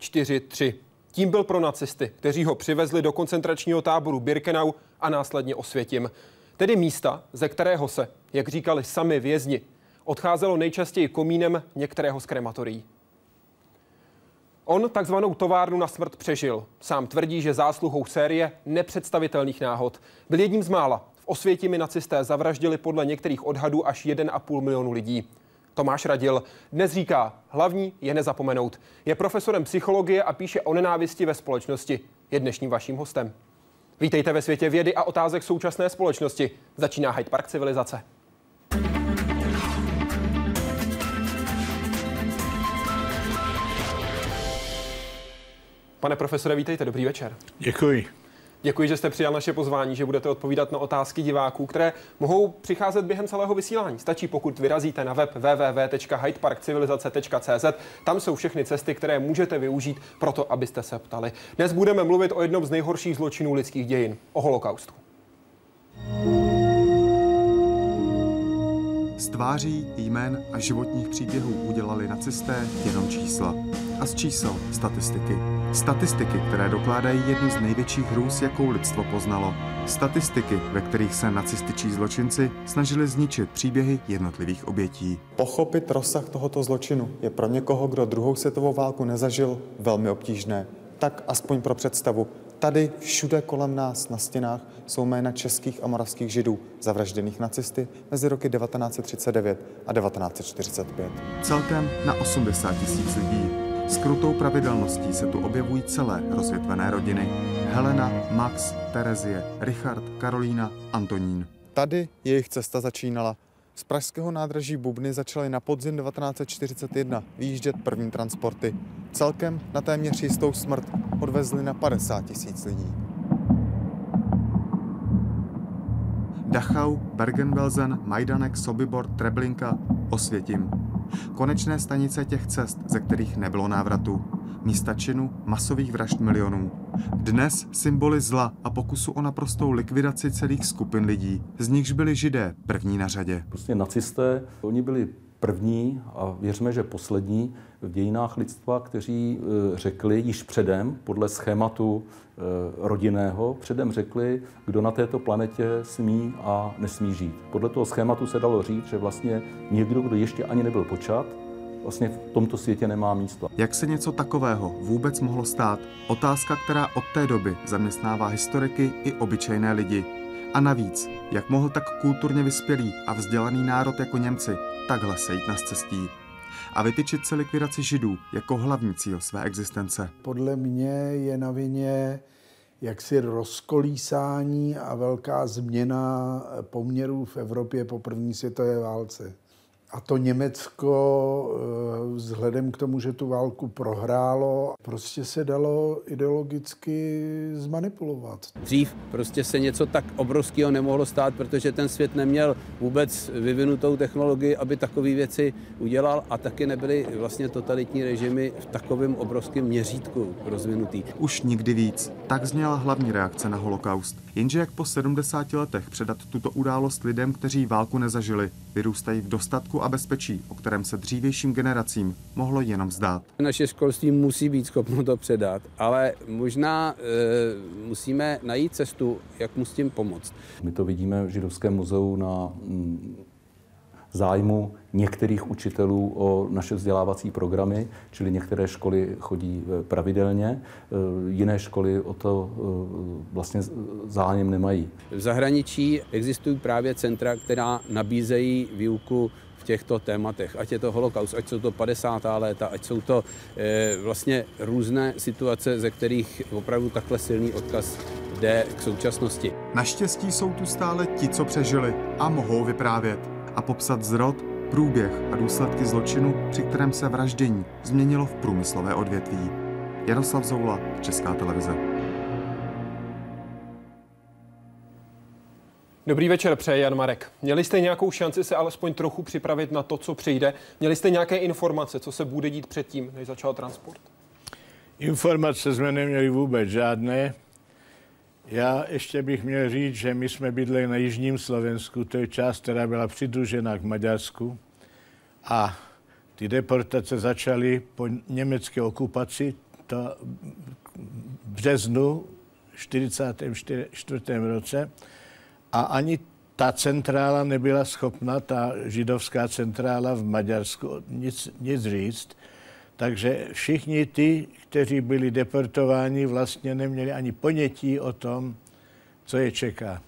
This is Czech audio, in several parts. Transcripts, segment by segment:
4-3. Tím byl pro nacisty, kteří ho přivezli do koncentračního táboru Birkenau a následně Osvětim. Tedy místa, ze kterého se, jak říkali sami vězni, odcházelo nejčastěji komínem některého z krematorií. On takzvanou továrnu na smrt přežil. Sám tvrdí, že zásluhou série nepředstavitelných náhod. Byl jedním z mála. V Osvětimi nacisté zavraždili podle některých odhadů až 1,5 milionu lidí. Tomáš Radil dnes říká, hlavní je nezapomenout. Je profesorem psychologie a píše o nenávisti ve společnosti. Je dnešním vaším hostem. Vítejte ve světě vědy a otázek současné společnosti. Začíná Hyde Park civilizace. Pane profesore, vítejte, dobrý večer. Děkuji. Děkuji, že jste přijal naše pozvání, že budete odpovídat na otázky diváků, které mohou přicházet během celého vysílání. Stačí, pokud vyrazíte na web www.hydeparkcivilizace.cz. Tam jsou všechny cesty, které můžete využít pro to, abyste se ptali. Dnes budeme mluvit o jednom z nejhorších zločinů lidských dějin, o holokaustu. Z tváří, jmén a životních příběhů udělali nacisté jenom čísla. A z čísel statistiky. Statistiky, které dokládají jednu z největších hrůz, jakou lidstvo poznalo. Statistiky, ve kterých se nacističí zločinci snažili zničit příběhy jednotlivých obětí. Pochopit rozsah tohoto zločinu je pro někoho, kdo druhou světovou válku nezažil, velmi obtížné. Tak aspoň pro představu. Tady všude kolem nás na stěnách jsou jména českých a moravských židů zavražděných nacisty mezi roky 1939 a 1945. Celkem na 80 tisíc lidí. S krutou pravidelností se tu objevují celé rozvětvené rodiny. Helena, Max, Terezie, Richard, Karolína, Antonín. Tady jejich cesta začínala. Z pražského nádraží Bubny začaly na podzim 1941 výjíždět první transporty. Celkem na téměř jistou smrt odvezli na 50 tisíc lidí. Dachau, Bergen-Belsen, Majdanek, Sobibor, Treblinka, Osvětim. Konečné stanice těch cest, ze kterých nebylo návratu. Místa činu masových vražd milionů. Dnes symboly zla a pokusu o naprostou likvidaci celých skupin lidí. Z nichž byli židé první na řadě. Prostě nacisté, oni byli první a věřme, že poslední v dějinách lidstva, kteří e, řekli již předem, podle schématu e, rodinného, předem řekli, kdo na této planetě smí a nesmí žít. Podle toho schématu se dalo říct, že vlastně někdo, kdo ještě ani nebyl počat, vlastně v tomto světě nemá místo. Jak se něco takového vůbec mohlo stát? Otázka, která od té doby zaměstnává historiky i obyčejné lidi. A navíc, jak mohl tak kulturně vyspělý a vzdělaný národ jako Němci takhle sejít na cestí a vytyčit se likvidaci židů jako hlavní cíl své existence. Podle mě je na vině jaksi rozkolísání a velká změna poměrů v Evropě po první světové válce. A to Německo eh, vzhledem k tomu, že tu válku prohrálo, prostě se dalo ideologicky zmanipulovat. Dřív prostě se něco tak obrovského nemohlo stát, protože ten svět neměl vůbec vyvinutou technologii, aby takové věci udělal a taky nebyly vlastně totalitní režimy v takovém obrovském měřítku rozvinutý. Už nikdy víc. Tak zněla hlavní reakce na holokaust. Jenže jak po 70 letech předat tuto událost lidem, kteří válku nezažili, vyrůstají v dostatku a bezpečí, o kterém se dřívějším generacím mohlo jenom zdát. Naše školství musí být schopno to předat, ale možná e, musíme najít cestu, jak mu s tím pomoct. My to vidíme v Židovském muzeu na mm, zájmu některých učitelů o naše vzdělávací programy, čili některé školy chodí e, pravidelně, e, jiné školy o to e, vlastně zájem nemají. V zahraničí existují právě centra, která nabízejí výuku v těchto tématech, ať je to holokaust, ať jsou to 50. léta, ať jsou to e, vlastně různé situace, ze kterých opravdu takhle silný odkaz jde k současnosti. Naštěstí jsou tu stále ti, co přežili a mohou vyprávět a popsat zrod, průběh a důsledky zločinu, při kterém se vraždění změnilo v průmyslové odvětví. Jaroslav Zoula, Česká televize. Dobrý večer, přeje Jan Marek. Měli jste nějakou šanci se alespoň trochu připravit na to, co přijde? Měli jste nějaké informace, co se bude dít předtím, než začal transport? Informace jsme neměli vůbec žádné. Já ještě bych měl říct, že my jsme bydleli na Jižním Slovensku, to je část, která byla přidružená k Maďarsku. A ty deportace začaly po německé okupaci, to březnu 44. roce a ani ta centrála nebyla schopna, ta židovská centrála v Maďarsku, nic, nic říct. Takže všichni ty, kteří byli deportováni, vlastně neměli ani ponětí o tom, co je čeká.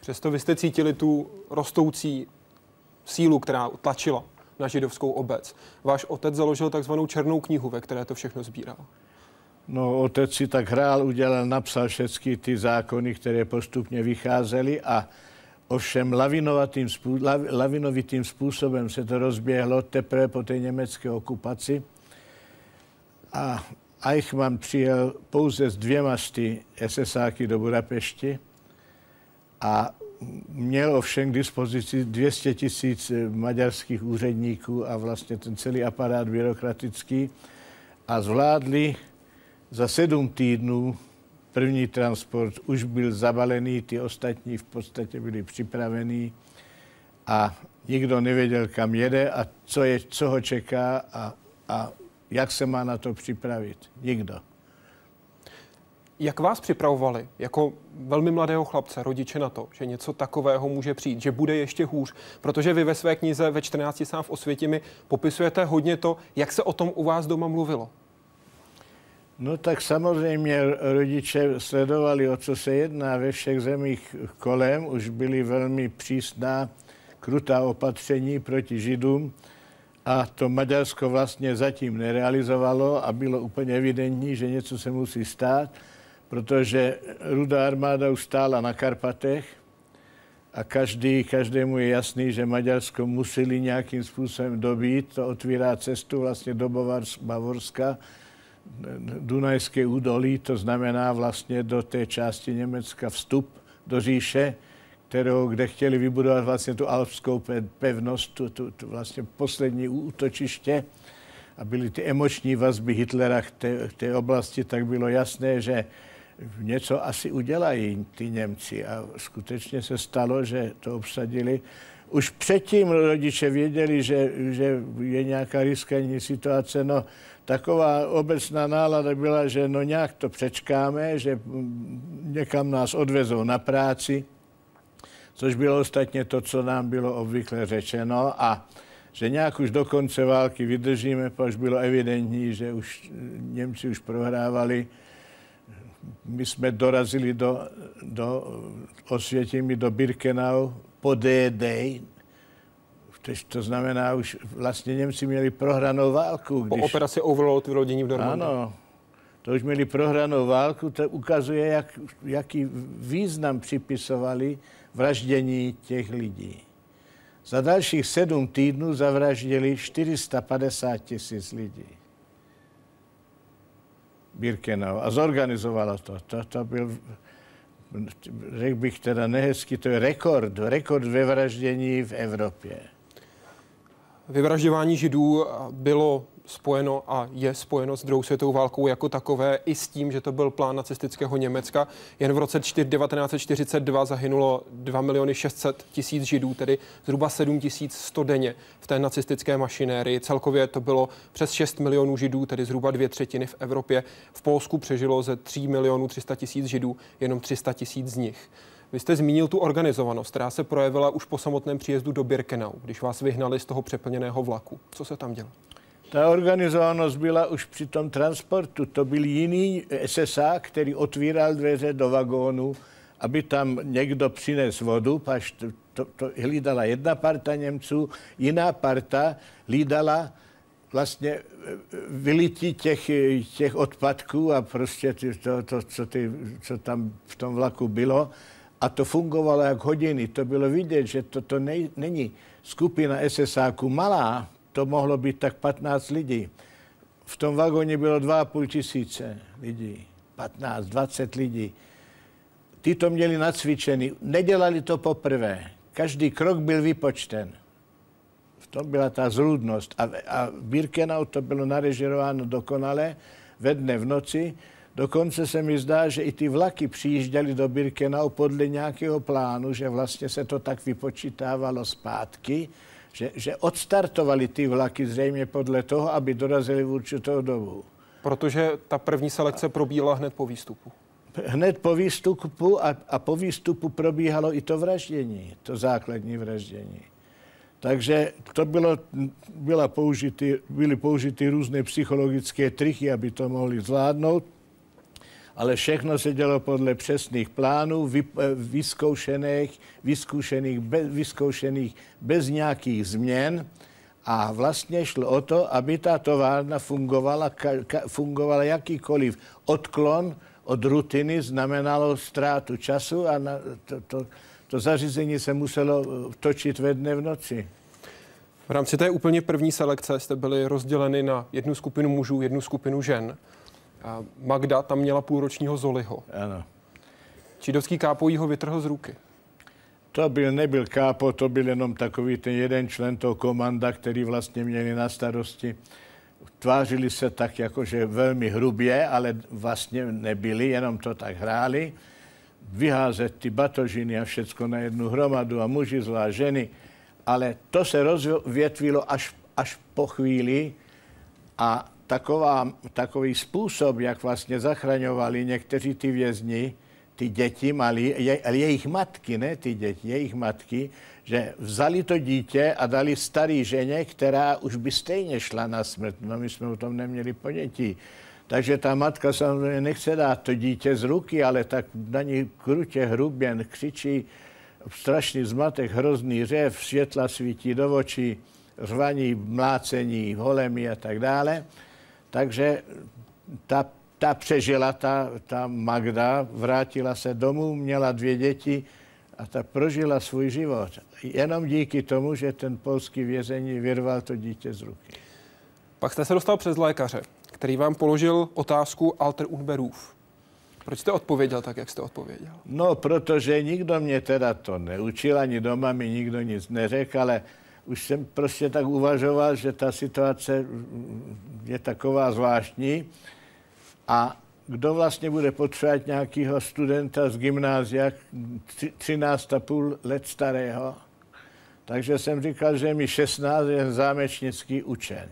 Přesto vy jste cítili tu rostoucí sílu, která tlačila na židovskou obec. Váš otec založil takzvanou černou knihu, ve které to všechno sbíral. No, otec si tak hrál, udělal, napsal všechny ty zákony, které postupně vycházely a ovšem lavinovatým, lavinovitým způsobem se to rozběhlo teprve po té německé okupaci. A Eichmann přijel pouze s dvěma sty SSáky do Budapešti a měl ovšem k dispozici 200 tisíc maďarských úředníků a vlastně ten celý aparát byrokratický. A zvládli za sedm týdnů první transport už byl zabalený, ty ostatní v podstatě byli připravení a nikdo nevěděl, kam jede a co, je, co ho čeká a, a jak se má na to připravit. Nikdo. Jak vás připravovali jako velmi mladého chlapce, rodiče na to, že něco takového může přijít, že bude ještě hůř? Protože vy ve své knize ve 14 sám v osvětě mi popisujete hodně to, jak se o tom u vás doma mluvilo. No tak samozřejmě rodiče sledovali, o co se jedná ve všech zemích kolem. Už byly velmi přísná, krutá opatření proti Židům a to Maďarsko vlastně zatím nerealizovalo a bylo úplně evidentní, že něco se musí stát, protože rudá armáda už stála na Karpatech a každý, každému je jasný, že Maďarsko museli nějakým způsobem dobít. To otvírá cestu vlastně do Bavorska, Dunajské údolí, to znamená vlastně do té části Německa vstup do říše, kterou, kde chtěli vybudovat vlastně tu alpskou pevnost, tu, tu, tu vlastně poslední útočiště. A byly ty emoční vazby Hitlera k té, k té oblasti, tak bylo jasné, že něco asi udělají ty Němci. A skutečně se stalo, že to obsadili. Už předtím rodiče věděli, že, že je nějaká riskantní situace, no taková obecná nálada byla, že no nějak to přečkáme, že někam nás odvezou na práci, což bylo ostatně to, co nám bylo obvykle řečeno a že nějak už do konce války vydržíme, protože bylo evidentní, že už Němci už prohrávali. My jsme dorazili do, do Osvětimi, do Birkenau po D-Day, to znamená, už vlastně Němci měli prohranou válku. Když... Po operaci Overlord vylodění v Normandii. Ano, to už měli prohranou válku, to ukazuje, jak, jaký význam připisovali vraždění těch lidí. Za dalších sedm týdnů zavraždili 450 tisíc lidí. Birkenau. A zorganizovalo to. To, to byl, řekl bych teda nehezky, to je rekord, rekord ve vraždění v Evropě. Vyvražďování židů bylo spojeno a je spojeno s druhou světovou válkou jako takové i s tím, že to byl plán nacistického Německa. Jen v roce 1942 zahynulo 2 miliony 600 tisíc židů, tedy zhruba 7 100 denně v té nacistické mašinérii. Celkově to bylo přes 6 milionů židů, tedy zhruba dvě třetiny v Evropě. V Polsku přežilo ze 3 milionů 300 tisíc židů jenom 300 tisíc z nich. Vy jste zmínil tu organizovanost, která se projevila už po samotném příjezdu do Birkenau, když vás vyhnali z toho přeplněného vlaku. Co se tam dělo? Ta organizovanost byla už při tom transportu. To byl jiný SSA, který otvíral dveře do vagónu, aby tam někdo přines vodu, paž to, to, hlídala jedna parta Němců, jiná parta hlídala vlastně e, vylití těch, těch odpadků a prostě to, to co, ty, co tam v tom vlaku bylo a to fungovalo jak hodiny. To bylo vidět, že to, to nej, není skupina SSáků malá, to mohlo být tak 15 lidí. V tom vagóně bylo 2,5 tisíce lidí, 15, 20 lidí. Ty to měli nacvičený, nedělali to poprvé. Každý krok byl vypočten. V tom byla ta zrůdnost. A, a Birkenau to bylo narežerováno dokonale ve dne v noci Dokonce se mi zdá, že i ty vlaky přijížděly do Birkenau podle nějakého plánu, že vlastně se to tak vypočítávalo zpátky, že, že odstartovali ty vlaky zřejmě podle toho, aby dorazili v určitou dobu. Protože ta první selekce probíhala hned po výstupu. Hned po výstupu a, a po výstupu probíhalo i to vraždění, to základní vraždění. Takže to bylo, byla použity, byly použity různé psychologické triky, aby to mohli zvládnout, ale všechno se dělo podle přesných plánů, vy, eh, vyzkoušených, vyzkoušených, bez, vyzkoušených bez nějakých změn. A vlastně šlo o to, aby ta továrna fungovala, ka, ka, fungovala jakýkoliv odklon od rutiny znamenalo ztrátu času a na, to, to, to zařízení se muselo eh, točit ve dne v noci. V rámci té úplně první selekce jste byli rozděleni na jednu skupinu mužů, jednu skupinu žen. Magda tam měla půlročního Zoliho. Ano. Čidovský kápo ho vytrhl z ruky. To byl, nebyl kápo, to byl jenom takový ten jeden člen toho komanda, který vlastně měli na starosti. Tvářili se tak jakože velmi hrubě, ale vlastně nebyli, jenom to tak hráli. Vyházet ty batožiny a všecko na jednu hromadu a muži zvlášť ženy. Ale to se rozvětvilo až, až po chvíli a taková, takový způsob, jak vlastně zachraňovali někteří ty vězni, ty děti malí, je, jejich matky, ne ty děti, jejich matky, že vzali to dítě a dali starý ženě, která už by stejně šla na smrt. No my jsme o tom neměli ponětí. Takže ta matka samozřejmě nechce dát to dítě z ruky, ale tak na ní krutě, hrubě křičí, strašný zmatek, hrozný řev, světla svítí do očí, řvaní, mlácení, holemi a tak dále. Takže ta, ta přežila, ta, ta Magda, vrátila se domů, měla dvě děti a ta prožila svůj život. Jenom díky tomu, že ten polský vězení vyrval to dítě z ruky. Pak jste se dostal přes lékaře, který vám položil otázku Alter Unberův. Proč jste odpověděl tak, jak jste odpověděl? No, protože nikdo mě teda to neučil, ani doma mi nikdo nic neřekl, ale už jsem prostě tak uvažoval, že ta situace je taková zvláštní a kdo vlastně bude potřebovat nějakého studenta z gymnázia 13,5 let starého. Takže jsem říkal, že mi 16 je zámečnický učen.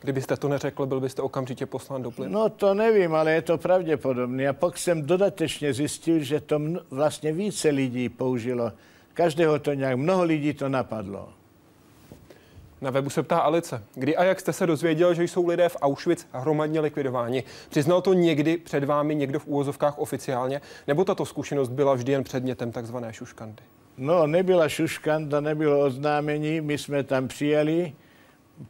Kdybyste to neřekl, byl byste okamžitě poslán do plynu? No to nevím, ale je to pravděpodobné. A pak jsem dodatečně zjistil, že to vlastně více lidí použilo. Každého to nějak, mnoho lidí to napadlo. Na webu se ptá Alice, kdy a jak jste se dozvěděl, že jsou lidé v Auschwitz hromadně likvidováni? Přiznal to někdy před vámi někdo v úvozovkách oficiálně, nebo tato zkušenost byla vždy jen předmětem takzvané šuškandy? No, nebyla šuškanda, nebylo oznámení, my jsme tam přijeli,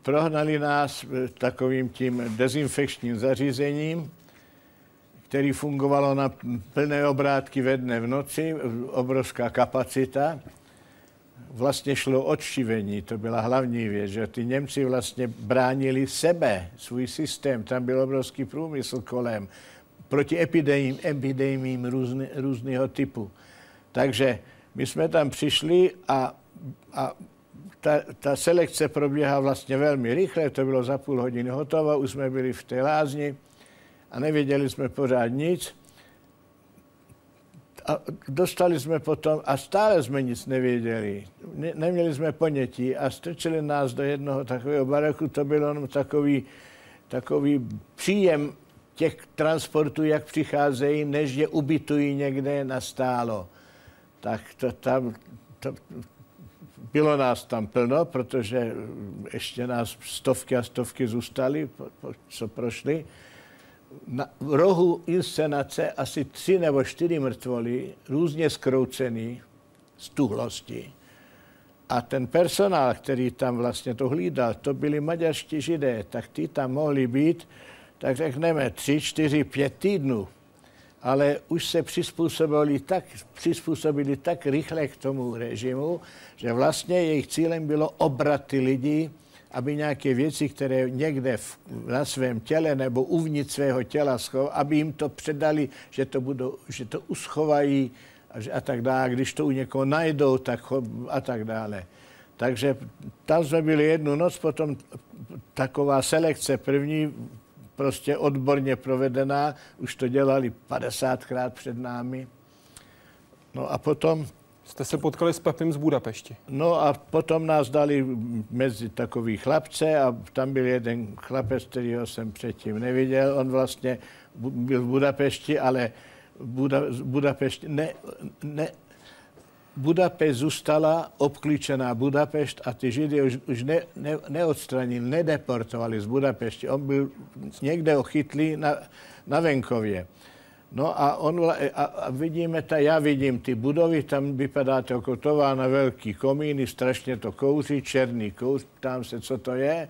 prohnali nás eh, takovým tím dezinfekčním zařízením, který fungovalo na plné obrátky ve dne v noci, obrovská kapacita vlastně šlo odšivení, to byla hlavní věc, že ty Němci vlastně bránili sebe, svůj systém, tam byl obrovský průmysl kolem, proti epidemím, epidemím různy, různého typu. Takže my jsme tam přišli a, a ta, ta selekce proběhá vlastně velmi rychle, to bylo za půl hodiny hotovo, už jsme byli v té lázni a nevěděli jsme pořád nic a dostali jsme potom, a stále jsme nic nevěděli, ne, neměli jsme ponětí a strčili nás do jednoho takového baraku, to byl jenom takový, takový příjem těch transportů, jak přicházejí, než je ubytují někde na stálo. Tak to tam, to, bylo nás tam plno, protože ještě nás stovky a stovky zůstaly, co prošli na rohu inscenace asi tři nebo čtyři mrtvoly, různě skroucený z tuhlosti. A ten personál, který tam vlastně to hlídal, to byli maďarští židé, tak ty tam mohli být, tak řekneme, tři, čtyři, pět týdnů. Ale už se přizpůsobili tak, přizpůsobili tak rychle k tomu režimu, že vlastně jejich cílem bylo obrat ty lidi aby nějaké věci, které někde v, na svém těle nebo uvnitř svého těla schov, aby jim to předali, že to, budou, že to uschovají a, a tak dále. Když to u někoho najdou, tak a tak dále. Takže tam jsme byli jednu noc, potom taková selekce první, prostě odborně provedená, už to dělali 50krát před námi. No a potom Jste se potkali s Pepem z Budapešti. No a potom nás dali mezi takový chlapce a tam byl jeden chlapec, kterýho jsem předtím neviděl. On vlastně byl v Budapešti, ale Buda, Budapešť, ne, ne, Budapešť zůstala obklíčená Budapešť a ty Židy už, už ne, ne, neodstranili, nedeportovali z Budapešti. On byl někde ochytlý na, na venkově. No a, on, a, vidíme, ta, já vidím ty budovy, tam vypadá to jako továrna, velký komíny, strašně to kouří, černý kouř, ptám se, co to je.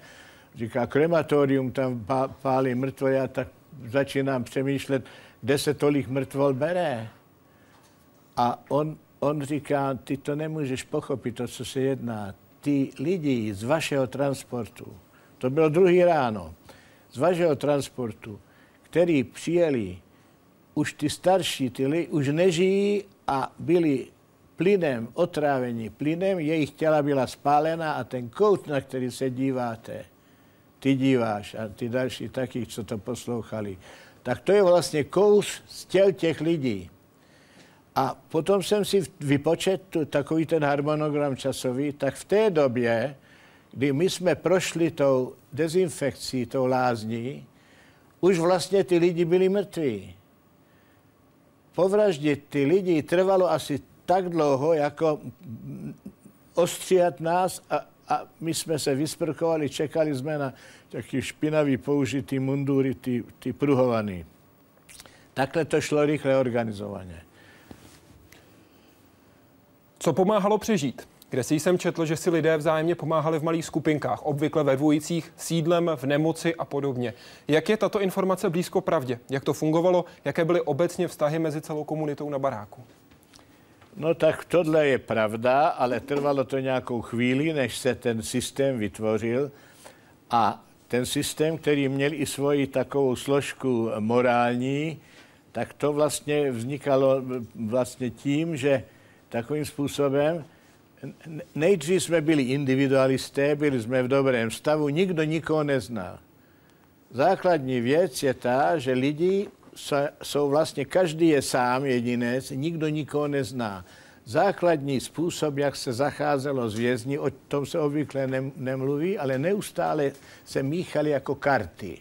Říká, krematorium, tam pálí mrtvo, já tak začínám přemýšlet, kde se tolik mrtvol bere. A on, on říká, ty to nemůžeš pochopit, to, co se jedná. Ty lidi z vašeho transportu, to bylo druhý ráno, z vašeho transportu, který přijeli už ty starší, ty li, už nežijí a byli plynem, otrávení plynem, jejich těla byla spálena a ten kout, na který se díváte, ty díváš a ty další taky, co to poslouchali, tak to je vlastně kous z těl těch lidí. A potom jsem si vypočet takový ten harmonogram časový, tak v té době, kdy my jsme prošli tou dezinfekcí, tou lázní, už vlastně ty lidi byli mrtví povraždit ty lidi trvalo asi tak dlouho, jako ostříhat nás a, a my jsme se vysprchovali, čekali jsme na taký špinavý použitý mundury, ty, ty pruhovaný. Takhle to šlo rychle organizovaně. Co pomáhalo přežít? Kde si jsem četl, že si lidé vzájemně pomáhali v malých skupinkách, obvykle ve dvojicích, sídlem, v nemoci a podobně. Jak je tato informace blízko pravdě? Jak to fungovalo? Jaké byly obecně vztahy mezi celou komunitou na baráku? No tak tohle je pravda, ale trvalo to nějakou chvíli, než se ten systém vytvořil. A ten systém, který měl i svoji takovou složku morální, tak to vlastně vznikalo vlastně tím, že takovým způsobem, nejdřív jsme byli individualisté, byli jsme v dobrém stavu, nikdo nikoho nezná. Základní věc je ta, že lidi jsou vlastně, každý je sám jedinec, nikdo nikoho nezná. Základní způsob, jak se zacházelo s vězni, o tom se obvykle nemluví, ale neustále se míchali jako karty.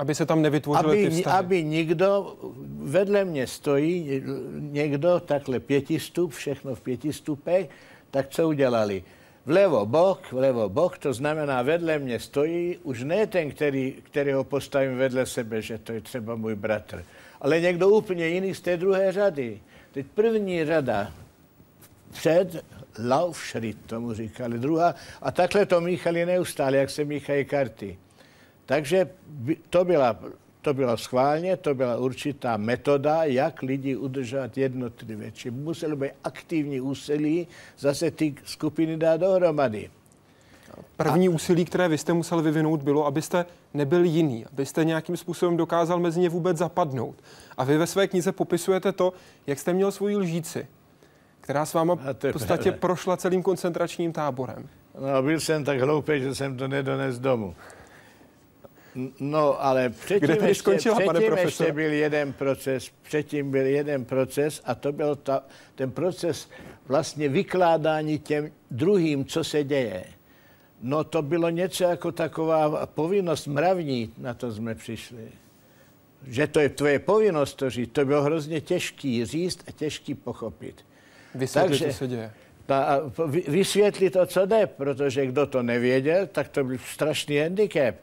Aby se tam nevytvořily aby, ty vztahy. Aby nikdo, vedle mě stojí někdo takhle pětistup, všechno v pětistupech, tak co udělali? Vlevo bok, vlevo bok, to znamená vedle mě stojí už ne ten, který, kterého postavím vedle sebe, že to je třeba můj bratr, ale někdo úplně jiný z té druhé řady. Teď první řada před Laufschritt, tomu říkali, druhá, a takhle to míchali neustále, jak se míchají karty. Takže to byla, to bylo schválně, to byla určitá metoda, jak lidi udržet jednotlivě. Či museli být aktivní úsilí zase ty skupiny dát dohromady. První a... úsilí, které vy jste musel vyvinout, bylo, abyste nebyl jiný, abyste nějakým způsobem dokázal mezi ně vůbec zapadnout. A vy ve své knize popisujete to, jak jste měl svoji lžíci, která s váma v podstatě prošla celým koncentračním táborem. No, byl jsem tak hloupý, že jsem to nedones domů. No, ale předtím, Kde ještě, skončila, předtím pane ještě byl jeden proces, předtím byl jeden proces a to byl ta, ten proces vlastně vykládání těm druhým, co se děje. No to bylo něco jako taková povinnost mravní, na to jsme přišli. Že to je tvoje povinnost to říct, to bylo hrozně těžký říct a těžký pochopit. Vysvětlit, Takže, co se děje. Ta, vysvětlit to, co jde, protože kdo to nevěděl, tak to byl strašný handicap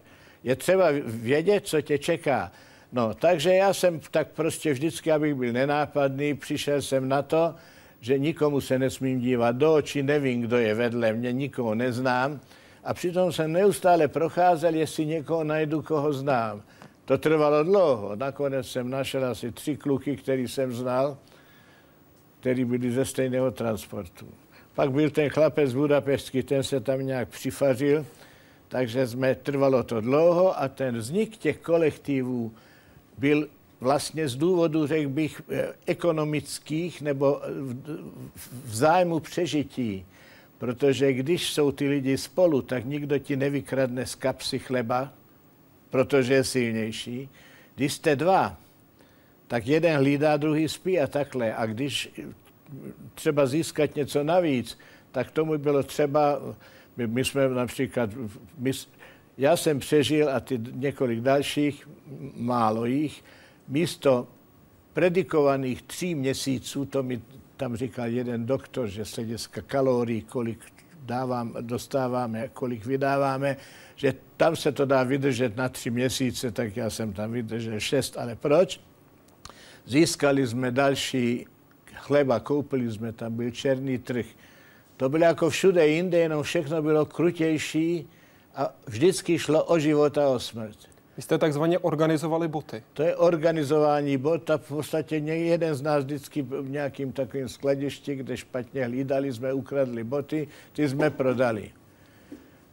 je třeba vědět, co tě čeká. No, takže já jsem tak prostě vždycky, abych byl nenápadný, přišel jsem na to, že nikomu se nesmím dívat do očí, nevím, kdo je vedle mě, nikoho neznám. A přitom jsem neustále procházel, jestli někoho najdu, koho znám. To trvalo dlouho. Nakonec jsem našel asi tři kluky, který jsem znal, který byli ze stejného transportu. Pak byl ten chlapec Budapešský, ten se tam nějak přifařil takže jsme, trvalo to dlouho a ten vznik těch kolektivů byl vlastně z důvodu, řekl bych, eh, ekonomických nebo v zájmu přežití. Protože když jsou ty lidi spolu, tak nikdo ti nevykradne z kapsy chleba, protože je silnější. Když jste dva, tak jeden hlídá, druhý spí a takhle. A když třeba získat něco navíc, tak tomu bylo třeba, my, my jsme například, my, já jsem přežil a ty několik dalších, málo jich, místo predikovaných tří měsíců, to mi tam říkal jeden doktor, že z hlediska kalorií, kolik dávám, dostáváme, kolik vydáváme, že tam se to dá vydržet na tři měsíce, tak já jsem tam vydržel šest, ale proč? Získali jsme další chleba, koupili jsme, tam byl černý trh. To bylo jako všude jinde, jenom všechno bylo krutější a vždycky šlo o život a o smrt. Vy jste takzvaně organizovali boty. To je organizování bot a v podstatě jeden z nás vždycky v nějakým takovým skladišti, kde špatně hlídali, jsme ukradli boty, ty jsme prodali.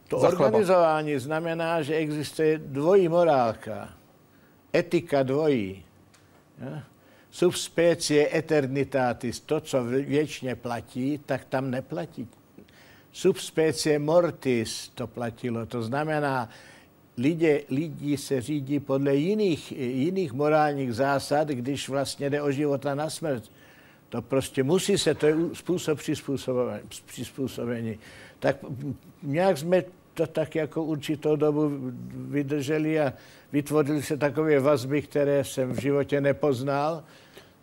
To Za organizování chleba. znamená, že existuje dvojí morálka, etika dvojí. Ja? Subspecie eternitatis, to, co věčně platí, tak tam neplatí. Subspecie mortis to platilo, to znamená, lidé, lidi se řídí podle jiných, jiných morálních zásad, když vlastně jde o života na smrt. To prostě musí se, to je způsob přizpůsobení. Tak nějak jsme to tak jako určitou dobu vydrželi a vytvořili se takové vazby, které jsem v životě nepoznal.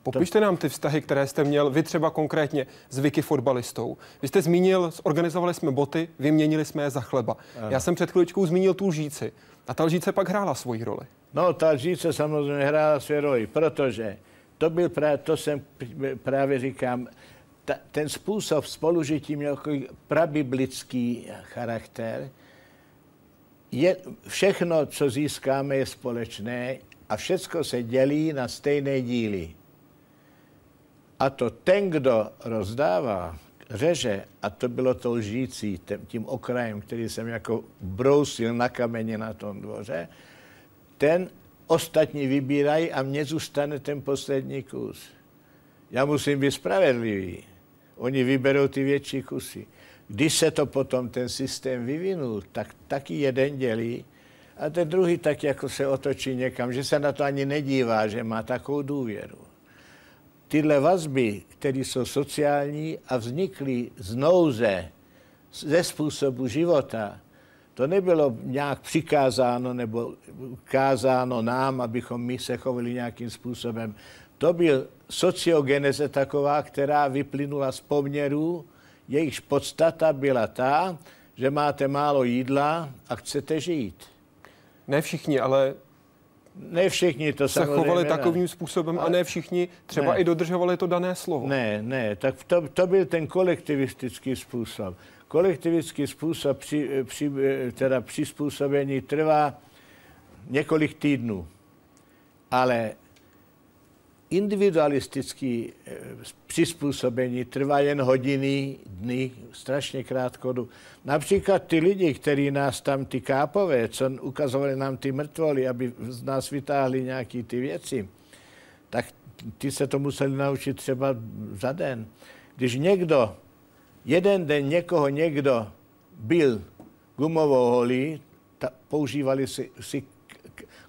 Popište nám ty vztahy, které jste měl, vy třeba konkrétně s Vicky fotbalistou. Vy jste zmínil, zorganizovali jsme boty, vyměnili jsme je za chleba. Ano. Já jsem před chvíličkou zmínil tu lžíci. A ta lžíce pak hrála svoji roli. No, ta lžíce samozřejmě hrála svou roli, protože to byl právě, to jsem právě říkám, ta, ten způsob spolužití měl prabiblický charakter. Je, všechno, co získáme, je společné a všechno se dělí na stejné díly. A to ten, kdo rozdává, řeže, a to bylo to lžící, tím okrajem, který jsem jako brousil na kameně na tom dvoře, ten ostatní vybírají a mně zůstane ten poslední kus. Já musím být spravedlivý. Oni vyberou ty větší kusy. Když se to potom ten systém vyvinul, tak taky jeden dělí a ten druhý tak jako se otočí někam, že se na to ani nedívá, že má takovou důvěru tyhle vazby, které jsou sociální a vznikly z nouze, ze způsobu života, to nebylo nějak přikázáno nebo kázáno nám, abychom my se chovali nějakým způsobem. To byl sociogeneze taková, která vyplynula z poměrů, jejichž podstata byla ta, že máte málo jídla a chcete žít. Ne všichni, ale ne všichni to se chovali takovým způsobem a ne všichni třeba ne. i dodržovali to dané slovo. Ne, ne, tak to, to byl ten kolektivistický způsob. Kolektivistický způsob při, při, teda přizpůsobení trvá několik týdnů, ale individualistický eh, přizpůsobení trvá jen hodiny, dny, strašně krátkou dobu. Například ty lidi, kteří nás tam, ty kápové, co ukazovali nám ty mrtvoly, aby z nás vytáhli nějaké ty věci, tak ty se to museli naučit třeba za den. Když někdo, jeden den někoho někdo byl gumovou holí, ta, používali si, si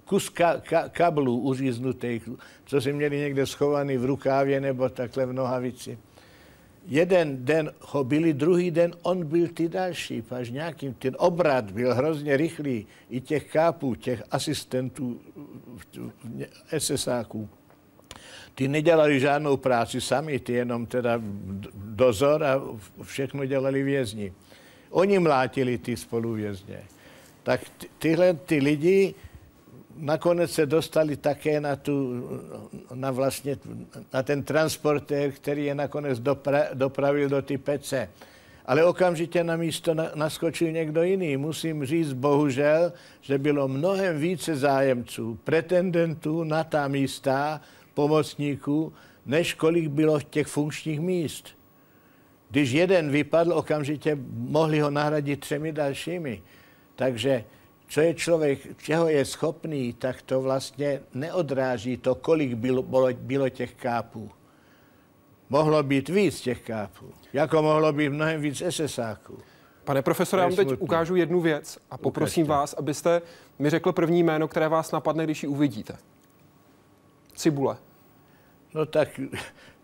kus ka, ka, kablů uříznutých, co si měli někde schovaný v rukávě nebo takhle v nohavici. Jeden den ho byli, druhý den on byl ty další, až nějakým, ten obrat byl hrozně rychlý, i těch kápů, těch asistentů, SSáků. Ty nedělali žádnou práci sami, ty jenom teda dozor a všechno dělali vězni. Oni mlátili ty spoluvězně. Tak tyhle ty lidi nakonec se dostali také na, tu, na, vlastně, na ten transportér, který je nakonec dopra, dopravil do ty pece. Ale okamžitě na místo naskočil někdo jiný. Musím říct, bohužel, že bylo mnohem více zájemců, pretendentů na ta místa, pomocníků, než kolik bylo těch funkčních míst. Když jeden vypadl, okamžitě mohli ho nahradit třemi dalšími. Takže co je člověk, čeho je schopný, tak to vlastně neodráží to, kolik bylo, bylo, bylo těch kápů. Mohlo být víc těch kápů, jako mohlo být mnohem víc SSáků. Pane profesore, já vám teď ukážu jednu věc a poprosím Ukažte. vás, abyste mi řekl první jméno, které vás napadne, když ji uvidíte. Cibule. No tak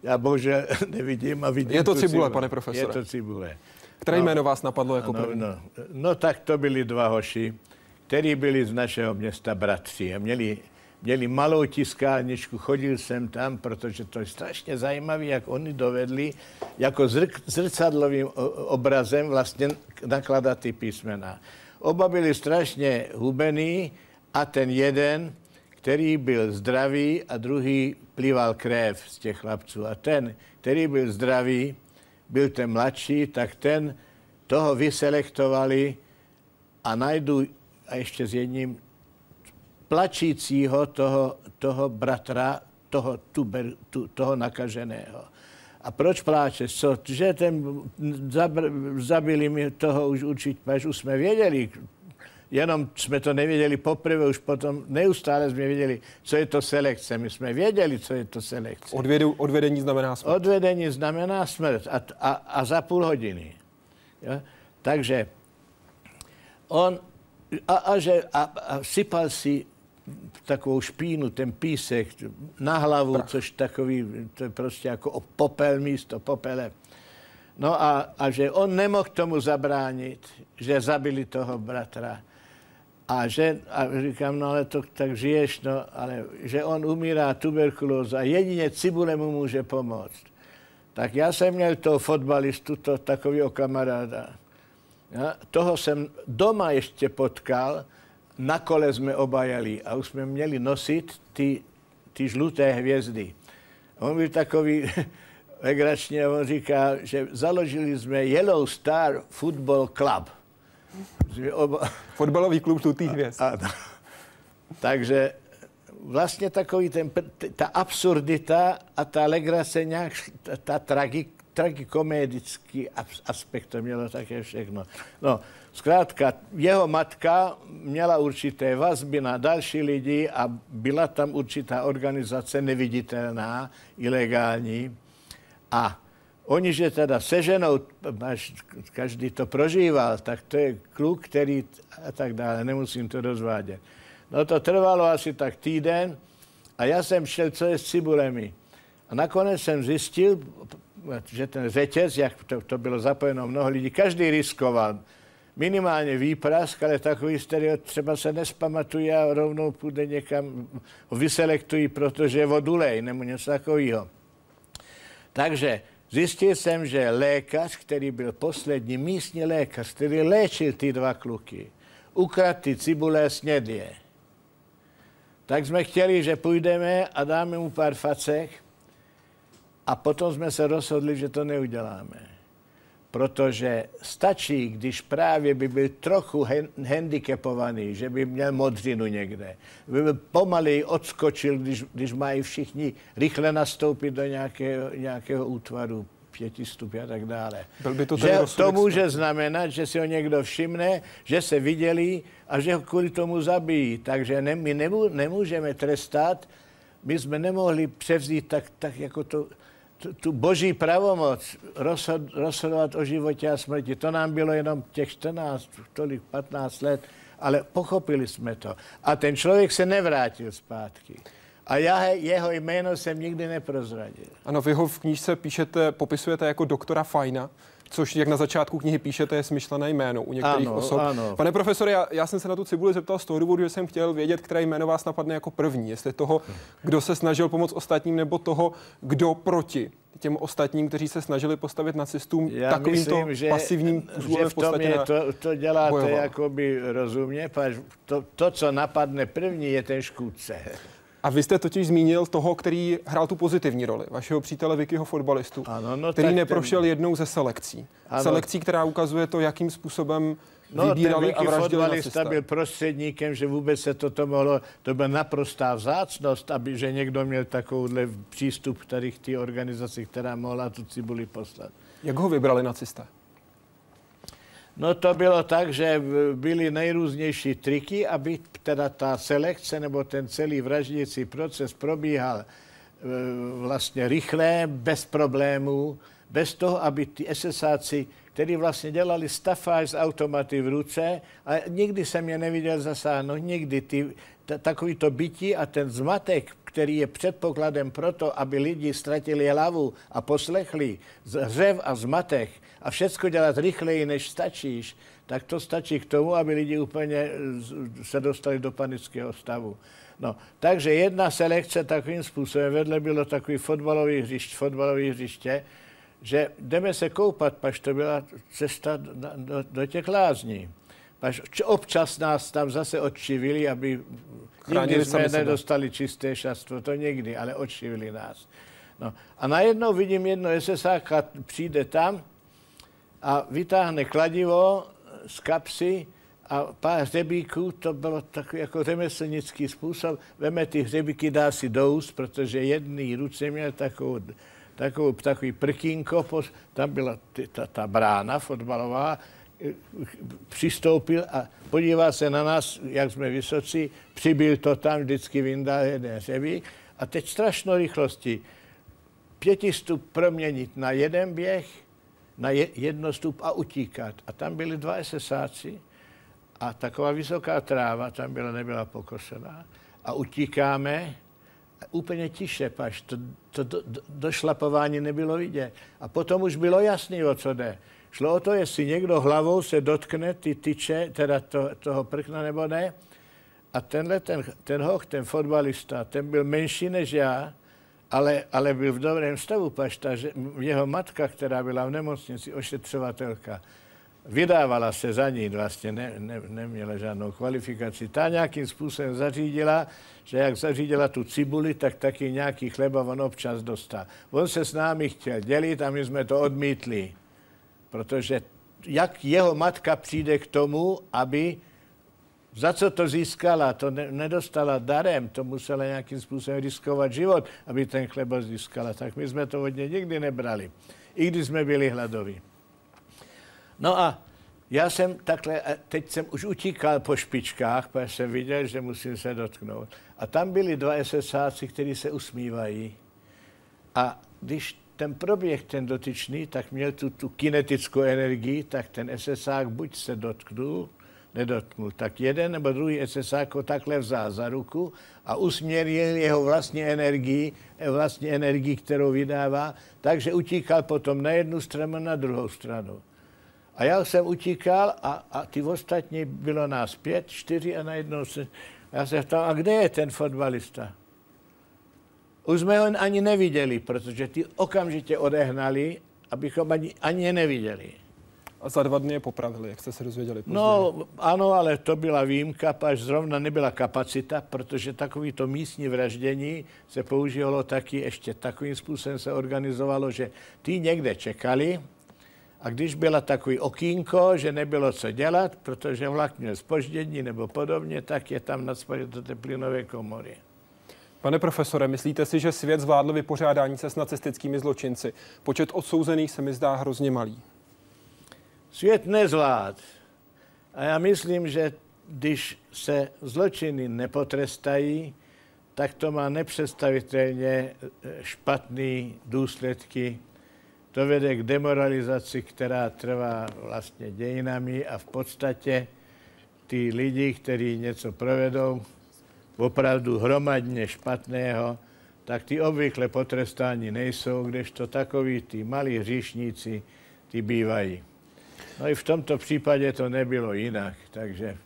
Já bohužel nevidím a vidím Je to tu cibule, pane profesore. Je to cibule. Které No. jméno vás napadlo jako No, první? no, no tak to byli dva hoši, kteří byli z našeho města bratři a měli, měli malou tiskárničku, chodil jsem tam, protože to je strašně zajímavé, jak oni dovedli jako zrk, zrcadlovým obrazem vlastně nakladat ty písmena. Oba byli strašně hubený a ten jeden, který byl zdravý a druhý plival krev z těch chlapců. A ten, který byl zdravý, byl ten mladší, tak ten toho vyselektovali a najdu a ještě s jedním plačícího toho, toho bratra, toho, tuber, tu, toho nakaženého. A proč pláčeš? Co? Že ten zabr, zabili mi toho už určitě, už jsme věděli, jenom jsme to nevěděli poprvé, už potom neustále jsme věděli, co je to selekce. My jsme věděli, co je to selekce. Odvědu, odvedení znamená smrt. Odvedení znamená smrt a, a, a za půl hodiny. Jo? Takže on a, a, že, a, a sypal si takovou špínu, ten písek na hlavu, Prach. což takový, to je prostě jako popel místo, popele. No a, a že on nemohl tomu zabránit, že zabili toho bratra. A, že, a říkám, no ale to tak žiješ, no, ale že on umírá tuberkulóza a jedině cibule mu může pomoct. Tak já jsem měl toho fotbalistu, to, takového kamaráda. Ja, toho jsem doma ještě potkal, na kole jsme oba jeli a už jsme měli nosit ty, ty žluté hvězdy. On byl takový legračně, on říká, že založili jsme Yellow Star Football Club. Oba, Fotbalový klub žlutých hvězd. ano. Takže vlastně takový ten, ta absurdita a ta legrace nějak, ta, ta tragi, tragikomedický as- aspekt to mělo také všechno. No, zkrátka, jeho matka měla určité vazby na další lidi a byla tam určitá organizace neviditelná, ilegální. A oni, že teda seženou, až každý to prožíval, tak to je kluk, který a tak dále, nemusím to rozvádět. No to trvalo asi tak týden a já jsem šel, co je s cibulemi. A nakonec jsem zjistil, že ten řetěz, jak to, to bylo zapojeno mnoho lidí, každý riskoval. Minimálně výprask, ale takový stereotyp třeba se nespamatuje a rovnou půjde někam, vyselektují, protože je vodulej nebo něco takového. Takže zjistil jsem, že lékař, který byl poslední místní lékař, který léčil ty dva kluky, ukradl ty cibule snědě. Tak jsme chtěli, že půjdeme a dáme mu pár facek a potom jsme se rozhodli, že to neuděláme. Protože stačí, když právě by byl trochu hen, handicapovaný, že by měl modřinu někde, by byl pomaleji odskočil, když, když mají všichni rychle nastoupit do nějakého, nějakého útvaru, pětistup a tak dále. Byl by to že to může znamenat, že si ho někdo všimne, že se viděli a že ho kvůli tomu zabijí. Takže ne, my nemů, nemůžeme trestat, my jsme nemohli převzít tak, tak jako to, tu, boží pravomoc rozhod, rozhodovat o životě a smrti. To nám bylo jenom těch 14, tolik 15 let, ale pochopili jsme to. A ten člověk se nevrátil zpátky. A já jeho jméno jsem nikdy neprozradil. Ano, vy ho v knížce píšete, popisujete jako doktora Fajna, což jak na začátku knihy píšete, je smyšlené jméno u některých Ano, osob. ano. Pane profesore, já, já jsem se na tu cibuli zeptal z toho důvodu, že jsem chtěl vědět, které jméno vás napadne jako první. Jestli toho, kdo se snažil pomoct ostatním, nebo toho, kdo proti těm ostatním, kteří se snažili postavit nacistům Já takovýmto myslím, že, pasivním že způsobem v tom je, to, to děláte bojoval. jakoby rozumně, to, to, co napadne první, je ten škůdce. A vy jste totiž zmínil toho, který hrál tu pozitivní roli, vašeho přítele Vikyho fotbalistu, Ano, no který neprošel ten- jednou ze selekcí. Ano. Selekcí, která ukazuje to, jakým způsobem No, ten vybírali a Vicky vraždili fotbalista byl prostředníkem, že vůbec se toto mohlo, to byla naprostá vzácnost, aby, že někdo měl takovouhle přístup tady k té organizaci, která mohla tu cibuli poslat. Jak ho vybrali nacisté? No to bylo tak, že byly nejrůznější triky, aby teda ta selekce nebo ten celý vraždící proces probíhal eh, vlastně rychle, bez problémů, bez toho, aby ty SSáci, kteří vlastně dělali stafáž z automaty v ruce, a nikdy jsem je neviděl zasáhnout, nikdy ty, takovýto bytí a ten zmatek, který je předpokladem pro to, aby lidi ztratili hlavu a poslechli hřev a zmatek a všecko dělat rychleji, než stačíš, tak to stačí k tomu, aby lidi úplně se dostali do panického stavu. No, takže jedna selekce takovým způsobem, vedle bylo takový fotbalový hřiště, fotbalový hřiště, že jdeme se koupat, paž to byla cesta do, do, do těch lázní. Paž občas nás tam zase odčivili, aby Chránili nikdy jsme nedostali sebe. čisté šastvo, to nikdy, ale odšivili nás. No. A najednou vidím jedno SSák, přijde tam a vytáhne kladivo z kapsy a pár hřebíků, to bylo takový jako řemeslnický způsob, veme ty hřebíky, dá si do úst, protože jedný ruce měl takovou, takovou, takový prkínko, tam byla ta, ta brána fotbalová, přistoupil a podíval se na nás, jak jsme vysocí, přibyl to tam, vždycky vyndal jeden hřebík a teď strašnou rychlosti pětistup proměnit na jeden běh, na jednostup a utíkat. A tam byli dva SSáci a taková vysoká tráva, tam byla, nebyla pokosená. A utíkáme, úplně tiše, paž to, to do, došlapování nebylo vidět. A potom už bylo jasné, o co jde. Šlo o to, jestli někdo hlavou se dotkne ty tyče, teda to, toho prkna nebo ne. A tenhle, ten, ten hoch, ten fotbalista, ten byl menší než já, ale, ale byl v dobrém stavu, paž ta, že jeho matka, která byla v nemocnici, ošetřovatelka, vydávala se za ní, vlastně ne, ne, neměla žádnou kvalifikaci. Ta nějakým způsobem zařídila, že jak zařídila tu cibuli, tak taky nějaký chleba on občas dostal. On se s námi chtěl dělit a my jsme to odmítli. Protože jak jeho matka přijde k tomu, aby za co to získala, to ne, nedostala darem, to musela nějakým způsobem riskovat život, aby ten chleba získala. Tak my jsme to od něj nikdy nebrali, i když jsme byli hladoví. No a já jsem takhle, teď jsem už utíkal po špičkách, protože jsem viděl, že musím se dotknout. A tam byli dva SSáci, kteří se usmívají. A když ten proběh, ten dotyčný, tak měl tu, tu kinetickou energii, tak ten SSák buď se dotknul, nedotknul, tak jeden nebo druhý SSák ho takhle vzal za ruku a usměril jeho vlastní energii, vlastní energii, kterou vydává, takže utíkal potom na jednu stranu, na druhou stranu. A já jsem utíkal a, a ty ostatní, bylo nás pět, čtyři a najednou se, já se ptal, a kde je ten fotbalista? Už jsme ho ani neviděli, protože ty okamžitě odehnali, abychom ani, ani je neviděli. A za dva dny je popravili, jak jste se dozvěděli později. No ano, ale to byla výjimka, až zrovna nebyla kapacita, protože takovýto místní vraždění se používalo taky ještě takovým způsobem se organizovalo, že ty někde čekali a když byla takový okýnko, že nebylo co dělat, protože vlak měl spoždění nebo podobně, tak je tam nadspali do té plynové komory. Pane profesore, myslíte si, že svět zvládl vypořádání se s nacistickými zločinci? Počet odsouzených se mi zdá hrozně malý. Svět nezvlád. A já myslím, že když se zločiny nepotrestají, tak to má nepředstavitelně eh, špatné důsledky. To vede k demoralizaci, která trvá vlastně dějinami a v podstatě ty lidi, kteří něco provedou, opravdu hromadně špatného, tak ty obvykle potrestáni nejsou, kdežto takoví ty malí hříšníci, ty bývají. No i v tomto případě to nebylo jinak, takže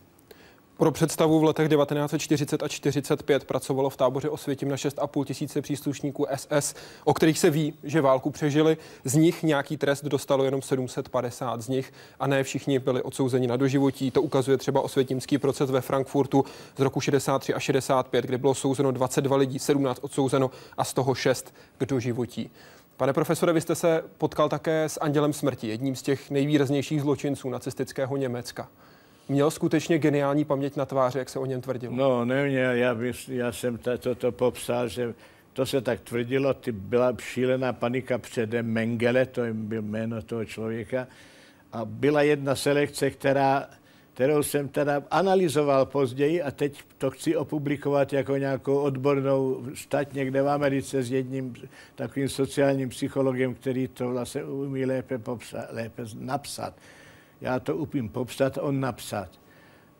pro představu v letech 1940 a 45 pracovalo v táboře Osvětim na 6,5 tisíce příslušníků SS, o kterých se ví, že válku přežili. Z nich nějaký trest dostalo jenom 750 z nich a ne všichni byli odsouzeni na doživotí. To ukazuje třeba osvětimský proces ve Frankfurtu z roku 63 a 65, kde bylo souzeno 22 lidí, 17 odsouzeno a z toho 6 k doživotí. Pane profesore, vy jste se potkal také s Andělem smrti, jedním z těch nejvýraznějších zločinců nacistického Německa měl skutečně geniální paměť na tváři, jak se o něm tvrdilo? No, neměl. Já, já jsem toto to popsal, že to se tak tvrdilo, ty byla šílená panika předem Mengele, to byl jméno toho člověka, a byla jedna selekce, která, kterou jsem teda analyzoval později a teď to chci opublikovat jako nějakou odbornou stať někde v Americe s jedním takovým sociálním psychologem, který to vlastně umí lépe, popsat, lépe napsat já to upím popsat, on napsat.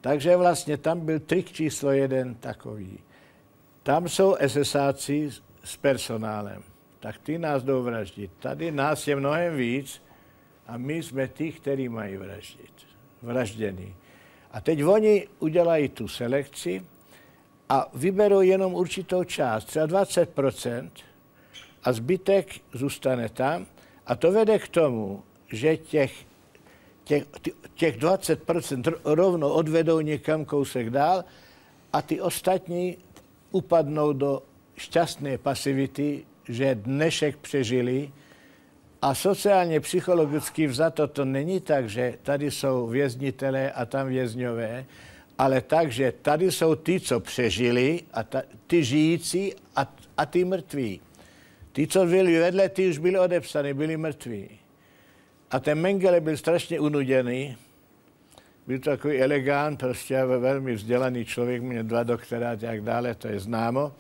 Takže vlastně tam byl trik číslo jeden takový. Tam jsou SSáci s personálem. Tak ty nás jdou vraždit. Tady nás je mnohem víc a my jsme ty, kteří mají vraždit. Vražděný. A teď oni udělají tu selekci a vyberou jenom určitou část, třeba 20%, a zbytek zůstane tam. A to vede k tomu, že těch, těch, těch 20% rovno odvedou někam kousek dál a ty ostatní upadnou do šťastné pasivity, že dnešek přežili. A sociálně psychologicky vzato to není tak, že tady jsou věznitelé a tam vězňové, ale tak, že tady jsou ty, co přežili, a ta, ty žijící a, a ty mrtví. Ty, co byli vedle, ty už byli odepsaní, byli mrtví. A ten Mengele byl strašně unuděný. Byl to takový elegant, prostě velmi vzdělaný člověk, měl dva doktoráty a tak dále, to je známo.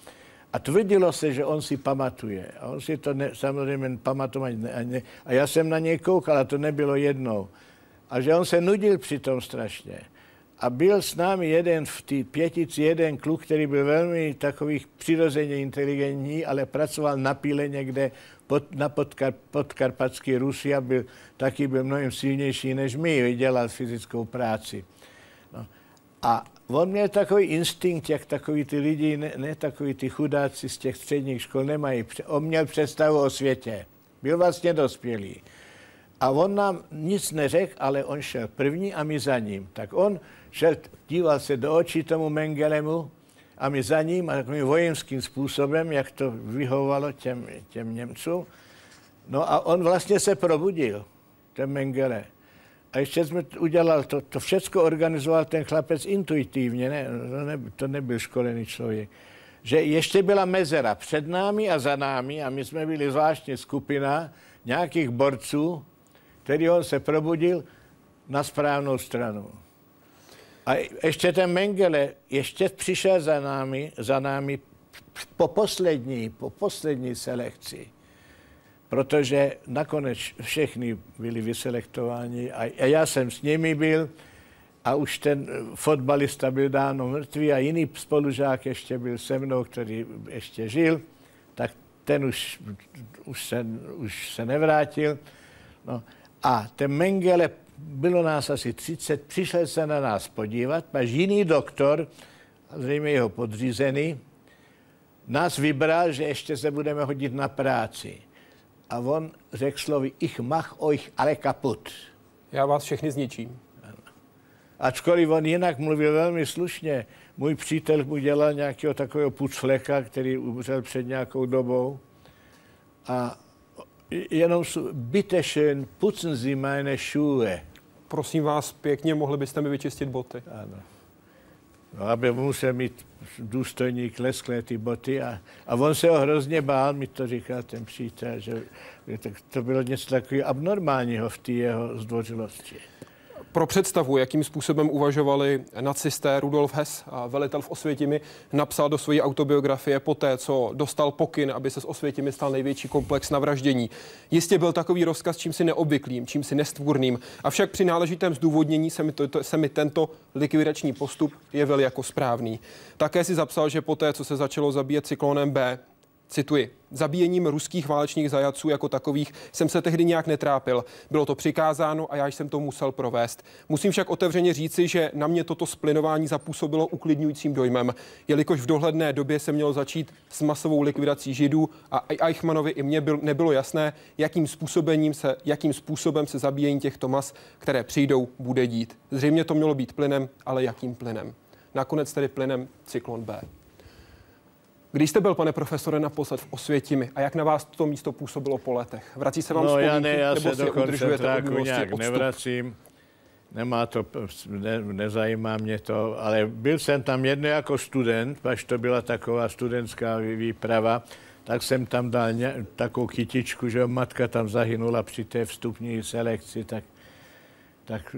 A tvrdilo se, že on si pamatuje. A on si to ne, samozřejmě pamatovat ne, ne. A já jsem na něj koukal, a to nebylo jednou. A že on se nudil přitom strašně. A byl s námi jeden v té pětici, jeden kluk, který byl velmi takový přirozeně inteligentní, ale pracoval na píle někde pod, na podkar, podkarpatský Rusy a byl, taky byl mnohem silnější než my, dělal fyzickou práci. No. A on měl takový instinkt, jak takový ty lidi, ne, ne takový ty chudáci z těch středních škol nemají. On měl představu o světě. Byl vlastně dospělý. A on nám nic neřekl, ale on šel první a my za ním. Tak on šel, díval se do očí tomu Mengelemu a my za ním a takovým vojenským způsobem, jak to vyhovalo těm, těm Němcům. No a on vlastně se probudil, ten Mengele. A ještě jsme udělal, to, to všechno organizoval ten chlapec intuitivně, ne, to, ne, to nebyl školený člověk. Že ještě byla mezera před námi a za námi a my jsme byli zvláštní skupina nějakých borců, který on se probudil na správnou stranu. A ještě ten Mengele ještě přišel za námi, za námi po poslední, po poslední selekci, protože nakonec všechny byli vyselektováni a, já jsem s nimi byl a už ten fotbalista byl dáno mrtvý a jiný spolužák ještě byl se mnou, který ještě žil, tak ten už, už, se, už se nevrátil. No. A ten Mengele bylo nás asi 30, přišel se na nás podívat, až jiný doktor, zřejmě jeho podřízený, nás vybral, že ještě se budeme hodit na práci. A on řekl slovy, ich mach euch ale kaput. Já vás všechny zničím. Ačkoliv on jinak mluvil velmi slušně. Můj přítel mu dělal nějakého takového pucfleka, který umřel před nějakou dobou. A jenom bitte schön, putzen Sie meine Schuhe. Prosím vás pěkně, mohli byste mi vyčistit boty? Ano. No, aby musel mít důstojník lesklé ty boty a, a on se ho hrozně bál, mi to říkal ten přítel, že tak to bylo něco takového abnormálního v té jeho zdvořilosti. Pro představu, jakým způsobem uvažovali nacisté, Rudolf Hess, velitel v Osvětimi, napsal do své autobiografie poté, co dostal pokyn, aby se z Osvětimi stal největší komplex na vraždění. Jistě byl takový rozkaz čímsi neobvyklým, čímsi nestvůrným, avšak při náležitém zdůvodnění se mi, to, to, se mi tento likvidační postup jevil jako správný. Také si zapsal, že poté, co se začalo zabíjet cyklonem B, Cituji, zabíjením ruských válečných zajaců jako takových jsem se tehdy nějak netrápil. Bylo to přikázáno a já jsem to musel provést. Musím však otevřeně říci, že na mě toto splinování zapůsobilo uklidňujícím dojmem, jelikož v dohledné době se mělo začít s masovou likvidací židů a Eichmannovi i mně byl, nebylo jasné, jakým způsobem, se, jakým způsobem se zabíjení těchto mas, které přijdou, bude dít. Zřejmě to mělo být plynem, ale jakým plynem? Nakonec tedy plynem cyklon B. Když jste byl, pane profesore, naposled v Osvětimi a jak na vás to místo působilo po letech? Vrací se vám no, vzpomínky, já ne, já nebo se do koncentráku nějak odstup? nevracím. Nemá to, ne, nezajímá mě to, ale byl jsem tam jedno jako student, až to byla taková studentská výprava, tak jsem tam dal ně, takovou kytičku, že matka tam zahynula při té vstupní selekci, tak, tak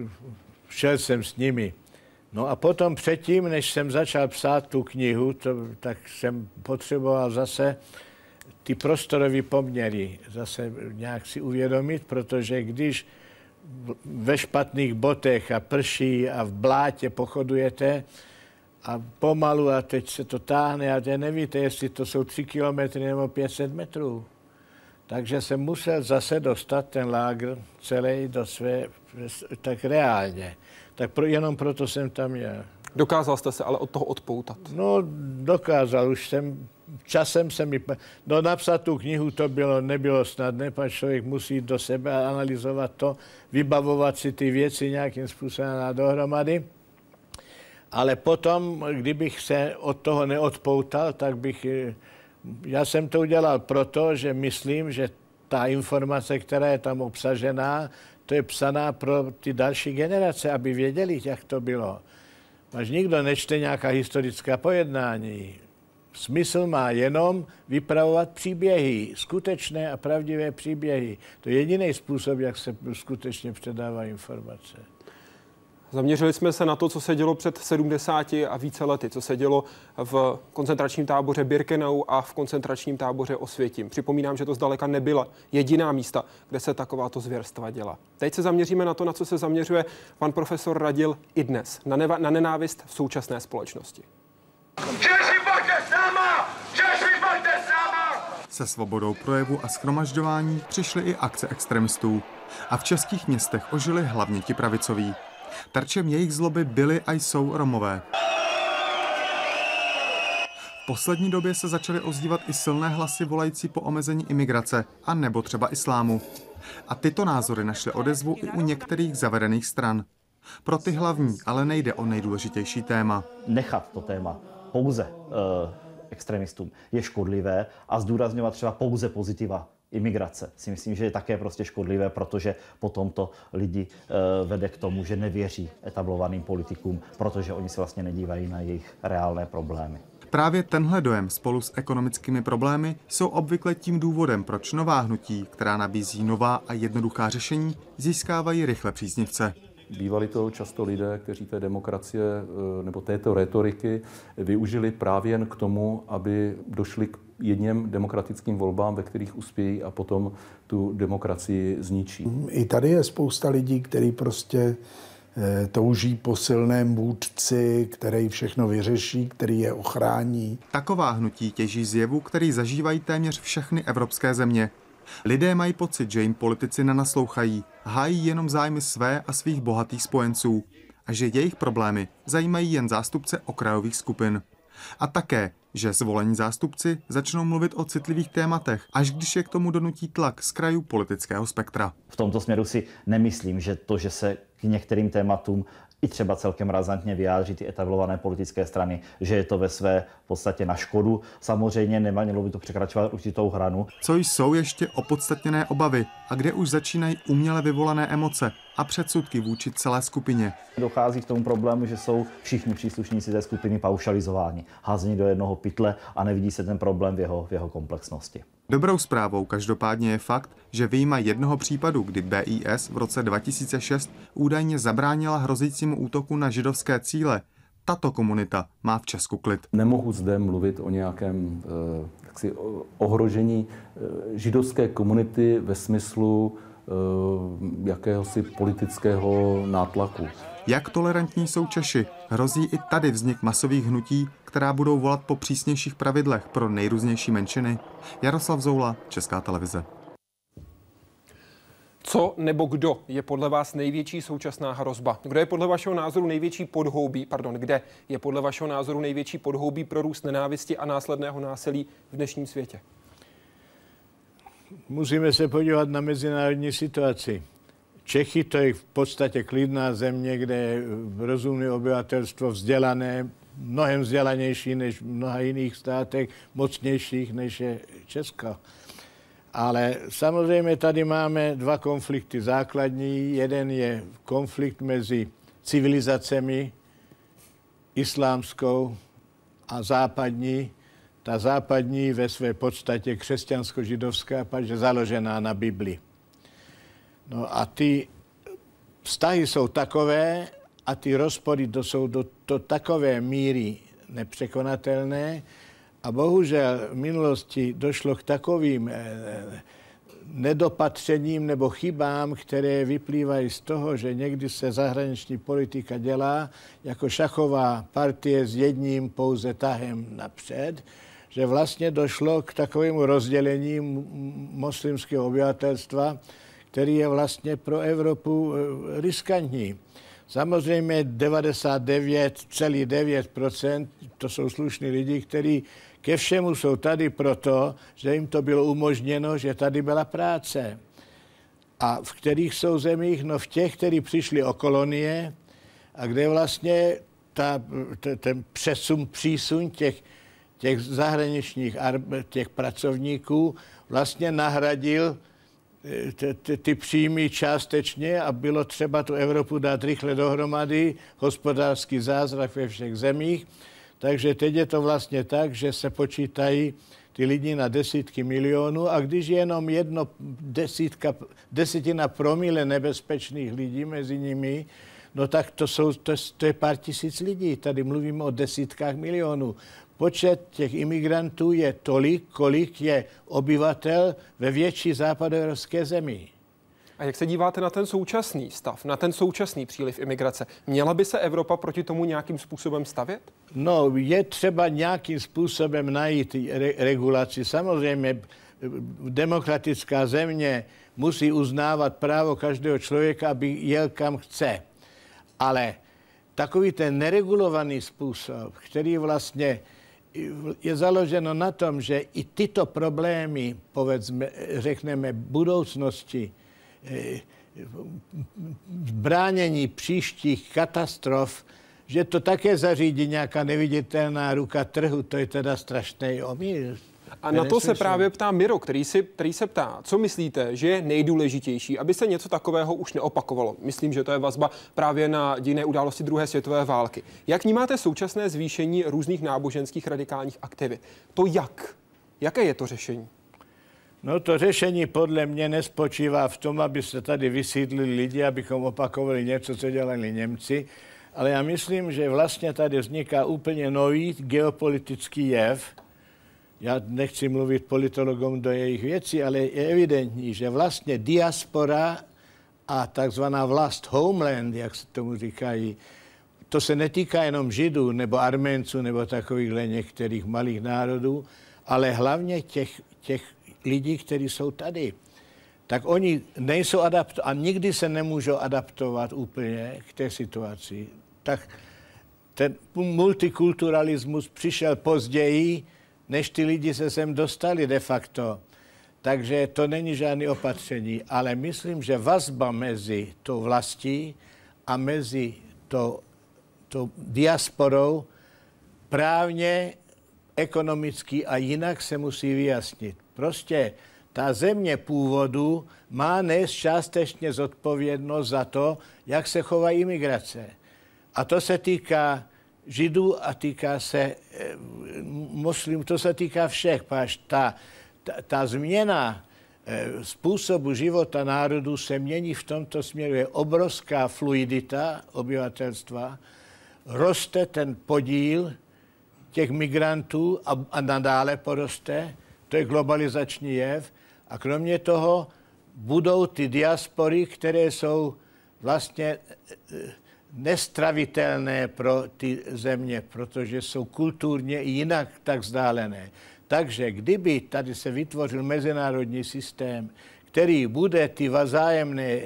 šel jsem s nimi. No a potom předtím, než jsem začal psát tu knihu, to, tak jsem potřeboval zase ty prostorové poměry zase nějak si uvědomit, protože když ve špatných botech a prší a v blátě pochodujete a pomalu a teď se to táhne a teď nevíte, jestli to jsou 3 kilometry nebo 500 metrů. Takže jsem musel zase dostat ten lágr celý do své, tak reálně. Tak pro, jenom proto jsem tam jel. Dokázal jste se ale od toho odpoutat? No, dokázal. Už jsem, časem se mi... No, napsat tu knihu to bylo, nebylo snadné, protože člověk musí do sebe analyzovat to, vybavovat si ty věci nějakým způsobem na dohromady. Ale potom, kdybych se od toho neodpoutal, tak bych... Já jsem to udělal proto, že myslím, že ta informace, která je tam obsažená, to je psaná pro ty další generace, aby věděli, jak to bylo. Až nikdo nečte nějaká historická pojednání. Smysl má jenom vypravovat příběhy, skutečné a pravdivé příběhy. To je jediný způsob, jak se skutečně předává informace. Zaměřili jsme se na to, co se dělo před 70 a více lety, co se dělo v koncentračním táboře Birkenau a v koncentračním táboře Osvětím. Připomínám, že to zdaleka nebyla jediná místa, kde se takováto zvěrstva děla. Teď se zaměříme na to, na co se zaměřuje pan profesor Radil i dnes, na, neva- na nenávist v současné společnosti. Češi, pojďte s náma! Češi, pojďte s náma! Se svobodou projevu a schromažďování přišly i akce extremistů. A v českých městech ožili hlavně ti pravicoví. Terčem jejich zloby byly a jsou Romové. V poslední době se začaly ozdívat i silné hlasy volající po omezení imigrace a nebo třeba islámu. A tyto názory našly odezvu i u některých zavedených stran. Pro ty hlavní ale nejde o nejdůležitější téma. Nechat to téma pouze uh, extremistům je škodlivé a zdůrazňovat třeba pouze pozitiva imigrace si myslím, že je také prostě škodlivé, protože potom to lidi uh, vede k tomu, že nevěří etablovaným politikům, protože oni se vlastně nedívají na jejich reálné problémy. Právě tenhle dojem spolu s ekonomickými problémy jsou obvykle tím důvodem, proč nová hnutí, která nabízí nová a jednoduchá řešení, získávají rychle příznivce. Bývali to často lidé, kteří té demokracie eh, nebo této retoriky využili právě jen k tomu, aby došli k jedním demokratickým volbám, ve kterých uspějí a potom tu demokracii zničí. I tady je spousta lidí, kteří prostě eh, touží po silném vůdci, který všechno vyřeší, který je ochrání. Taková hnutí těží zjevu, který zažívají téměř všechny evropské země. Lidé mají pocit, že jim politici nenaslouchají, hájí jenom zájmy své a svých bohatých spojenců a že jejich problémy zajímají jen zástupce okrajových skupin. A také, že zvolení zástupci začnou mluvit o citlivých tématech, až když je k tomu donutí tlak z krajů politického spektra. V tomto směru si nemyslím, že to, že se k některým tématům i třeba celkem razantně vyjádří ty etablované politické strany, že je to ve své podstatě na škodu. Samozřejmě nemělo by to překračovat určitou hranu. Co jsou ještě opodstatněné obavy a kde už začínají uměle vyvolané emoce a předsudky vůči celé skupině. Dochází k tomu problému, že jsou všichni příslušníci té skupiny paušalizováni, házení do jednoho pytle a nevidí se ten problém v jeho, v jeho komplexnosti. Dobrou zprávou každopádně je fakt, že vyjma jednoho případu, kdy BIS v roce 2006 údajně zabránila hrozícímu útoku na židovské cíle, tato komunita má v Česku klid. Nemohu zde mluvit o nějakém eh, jaksi, ohrožení eh, židovské komunity ve smyslu jakéhosi politického nátlaku. Jak tolerantní jsou Češi? Hrozí i tady vznik masových hnutí, která budou volat po přísnějších pravidlech pro nejrůznější menšiny? Jaroslav Zoula, Česká televize. Co nebo kdo je podle vás největší současná hrozba? Kdo je podle vašeho názoru největší podhoubí, pardon, kde je podle vašeho názoru největší podhoubí pro růst nenávisti a následného násilí v dnešním světě? Musíme se podívat na mezinárodní situaci. Čechy to je v podstatě klidná země, kde je rozumné obyvatelstvo vzdělané, mnohem vzdělanější než v mnoha jiných státech, mocnějších než je Česko. Ale samozřejmě tady máme dva konflikty základní. Jeden je konflikt mezi civilizacemi islámskou a západní. Ta západní ve své podstatě křesťansko-židovská, protože založená na Bibli. No a ty vztahy jsou takové a ty rozpory to jsou do, do takové míry nepřekonatelné, a bohužel v minulosti došlo k takovým eh, nedopatřením nebo chybám, které vyplývají z toho, že někdy se zahraniční politika dělá jako šachová partie s jedním pouze tahem napřed, že vlastně došlo k takovému rozdělení muslimského obyvatelstva, který je vlastně pro Evropu eh, riskantní. Samozřejmě 99,9% to jsou slušní lidi, kteří ke všemu jsou tady proto, že jim to bylo umožněno, že tady byla práce. A v kterých jsou zemích? No v těch, kteří přišli o kolonie a kde vlastně ta, ten přesun, přísun těch, těch zahraničních těch pracovníků vlastně nahradil ty, ty, ty příjmy částečně a bylo třeba tu Evropu dát rychle dohromady, hospodářský zázrak ve všech zemích. Takže teď je to vlastně tak, že se počítají ty lidi na desítky milionů a když je jenom jedno desítka, desetina promile nebezpečných lidí mezi nimi, no tak to, jsou, to, to je pár tisíc lidí. Tady mluvíme o desítkách milionů počet těch imigrantů je tolik, kolik je obyvatel ve větší západoevropské zemi. A jak se díváte na ten současný stav, na ten současný příliv imigrace? Měla by se Evropa proti tomu nějakým způsobem stavět? No, je třeba nějakým způsobem najít re- regulaci. Samozřejmě demokratická země musí uznávat právo každého člověka, aby jel kam chce. Ale takový ten neregulovaný způsob, který vlastně je založeno na tom, že i tyto problémy, povedzme, řekneme, budoucnosti, eh, bránění příštích katastrof, že to také zařídí nějaká neviditelná ruka trhu, to je teda strašný omyl. A na to se právě ptá Miro, který, si, který se ptá, co myslíte, že je nejdůležitější, aby se něco takového už neopakovalo. Myslím, že to je vazba právě na dějné události druhé světové války. Jak vnímáte současné zvýšení různých náboženských radikálních aktivit? To jak? Jaké je to řešení? No to řešení podle mě nespočívá v tom, aby se tady vysídlili lidi, abychom opakovali něco, co dělali Němci, ale já myslím, že vlastně tady vzniká úplně nový geopolitický jev, já nechci mluvit politologům do jejich věcí, ale je evidentní, že vlastně diaspora a takzvaná vlast homeland, jak se tomu říkají, to se netýká jenom Židů nebo Arménců nebo takovýchhle některých malých národů, ale hlavně těch, těch lidí, kteří jsou tady. Tak oni nejsou adaptovat a nikdy se nemůžou adaptovat úplně k té situaci. Tak ten multikulturalismus přišel později, než ty lidi se sem dostali de facto. Takže to není žádné opatření, ale myslím, že vazba mezi tou vlastí a mezi to, to diasporou právně, ekonomicky a jinak se musí vyjasnit. Prostě ta země původu má nést částečně zodpovědnost za to, jak se chová imigrace. A to se týká Židů a týká se eh, muslimů, to se týká všech, páš ta, ta, ta změna eh, způsobu života národů se mění v tomto směru. Je obrovská fluidita obyvatelstva, roste ten podíl těch migrantů a, a nadále poroste, to je globalizační jev. A kromě toho budou ty diaspory, které jsou vlastně eh, nestravitelné pro ty země, protože jsou kulturně jinak tak vzdálené. Takže kdyby tady se vytvořil mezinárodní systém, který bude ty vzájemné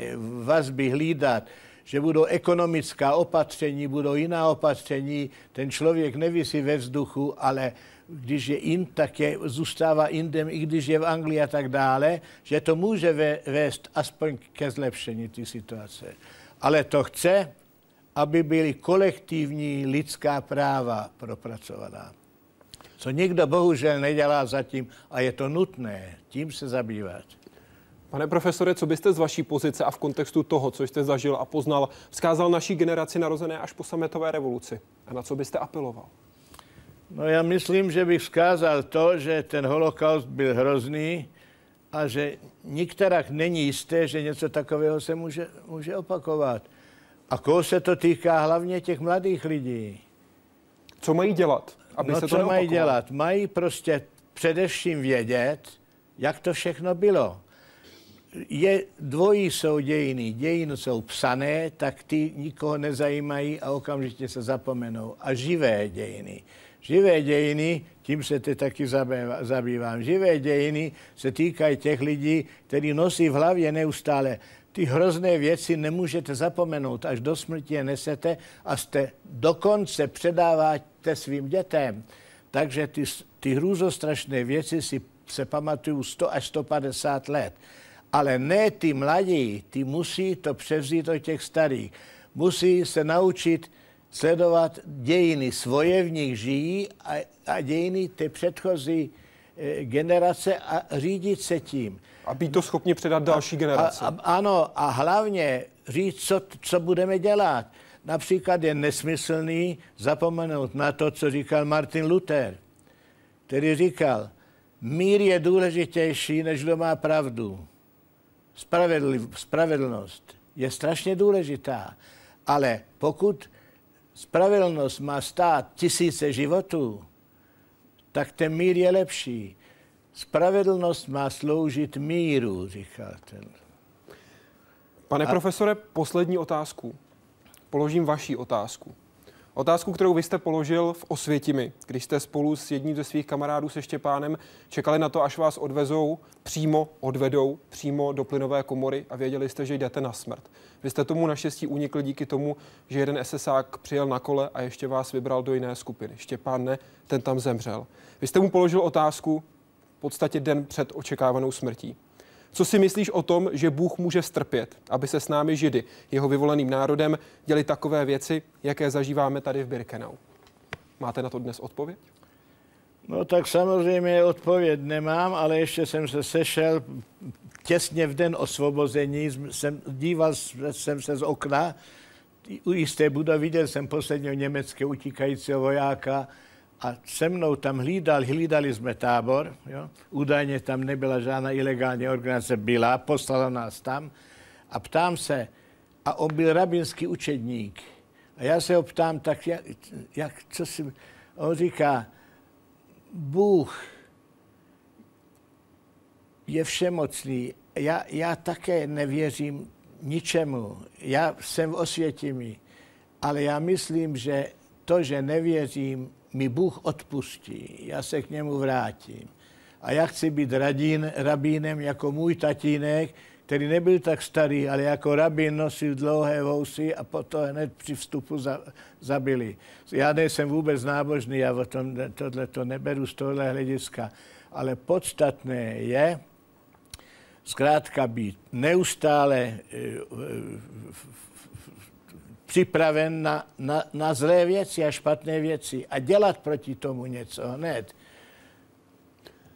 vazby hlídat, že budou ekonomická opatření, budou jiná opatření, ten člověk nevisí ve vzduchu, ale když je in, tak je, zůstává indem, i když je v Anglii a tak dále, že to může vést aspoň ke zlepšení té situace. Ale to chce aby byly kolektivní lidská práva propracovaná. Co nikdo bohužel nedělá zatím a je to nutné tím se zabývat. Pane profesore, co byste z vaší pozice a v kontextu toho, co jste zažil a poznal, vzkázal naší generaci narozené až po sametové revoluci? A na co byste apeloval? No já myslím, že bych vzkázal to, že ten holokaust byl hrozný a že nikterak není jisté, že něco takového se může, může opakovat. A koho se to týká? Hlavně těch mladých lidí. Co mají dělat, aby no, se to co mají dělat? Mají prostě především vědět, jak to všechno bylo. je, dvojí jsou dějiny. Dějiny jsou psané, tak ty nikoho nezajímají a okamžitě se zapomenou. A živé dějiny. Živé dějiny, tím se teď taky zabývám. Živé dějiny se týkají těch lidí, kteří nosí v hlavě neustále ty hrozné věci nemůžete zapomenout, až do smrti je nesete a jste dokonce předáváte svým dětem. Takže ty, ty hrůzostrašné věci si se pamatuju 100 až 150 let. Ale ne ty mladí, ty musí to převzít od těch starých. Musí se naučit sledovat dějiny svoje, v nich žijí a, a dějiny té předchozí generace a řídit se tím. A být to schopni předat další generaci. A, a, ano, a hlavně říct, co, co budeme dělat. Například je nesmyslný zapomenout na to, co říkal Martin Luther, který říkal, mír je důležitější, než kdo má pravdu. Spravedliv, spravedlnost je strašně důležitá, ale pokud spravedlnost má stát tisíce životů, tak ten mír je lepší. Spravedlnost má sloužit míru, říká ten. Pane A... profesore, poslední otázku. Položím vaši otázku. Otázku, kterou vy jste položil v Osvětimi, když jste spolu s jedním ze svých kamarádů se Štěpánem čekali na to, až vás odvezou, přímo odvedou, přímo do plynové komory a věděli jste, že jdete na smrt. Vy jste tomu naštěstí unikl díky tomu, že jeden SSák přijel na kole a ještě vás vybral do jiné skupiny. Štěpán ne, ten tam zemřel. Vy jste mu položil otázku, v podstatě den před očekávanou smrtí. Co si myslíš o tom, že Bůh může strpět, aby se s námi Židy, jeho vyvoleným národem, děli takové věci, jaké zažíváme tady v Birkenau? Máte na to dnes odpověď? No tak samozřejmě odpověď nemám, ale ještě jsem se sešel těsně v den osvobození, jsem, díval jsem se z okna, u jisté budovy viděl jsem posledního německého utíkajícího vojáka, a se mnou tam hlídal, hlídali jsme tábor, jo? údajně tam nebyla žádná ilegální organizace, byla, poslala nás tam a ptám se, a on byl rabinský učedník. A já se ho ptám, tak jak, jak co si... On říká, Bůh je všemocný. Já, já také nevěřím ničemu. Já jsem v osvětimi, ale já myslím, že to, že nevěřím, mi Bůh odpustí, já se k němu vrátím. A já chci být radín, rabínem jako můj tatínek, který nebyl tak starý, ale jako rabín nosil dlouhé vousy a potom hned při vstupu za, zabili. Já nejsem vůbec nábožný, já o tom, tohle to neberu z tohle hlediska, ale podstatné je zkrátka být neustále eh, připraven na, na, na zlé věci a špatné věci a dělat proti tomu něco hned.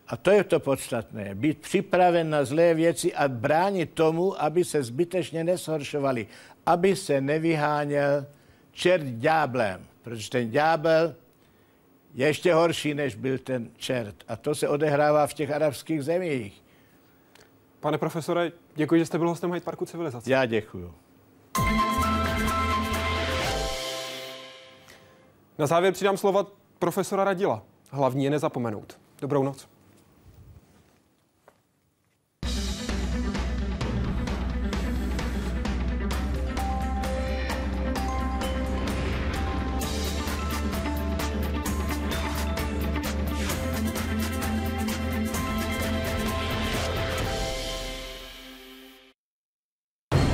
A to je to podstatné. Být připraven na zlé věci a bránit tomu, aby se zbytečně neshoršovali. Aby se nevyháněl čert ďáblem. Protože ten ďábel je ještě horší, než byl ten čert. A to se odehrává v těch arabských zemích. Pane profesore, děkuji, že jste byl hostem Hyde Parku civilizace. Já děkuji. Na závěr přidám slova profesora Radila. Hlavní je nezapomenout. Dobrou noc.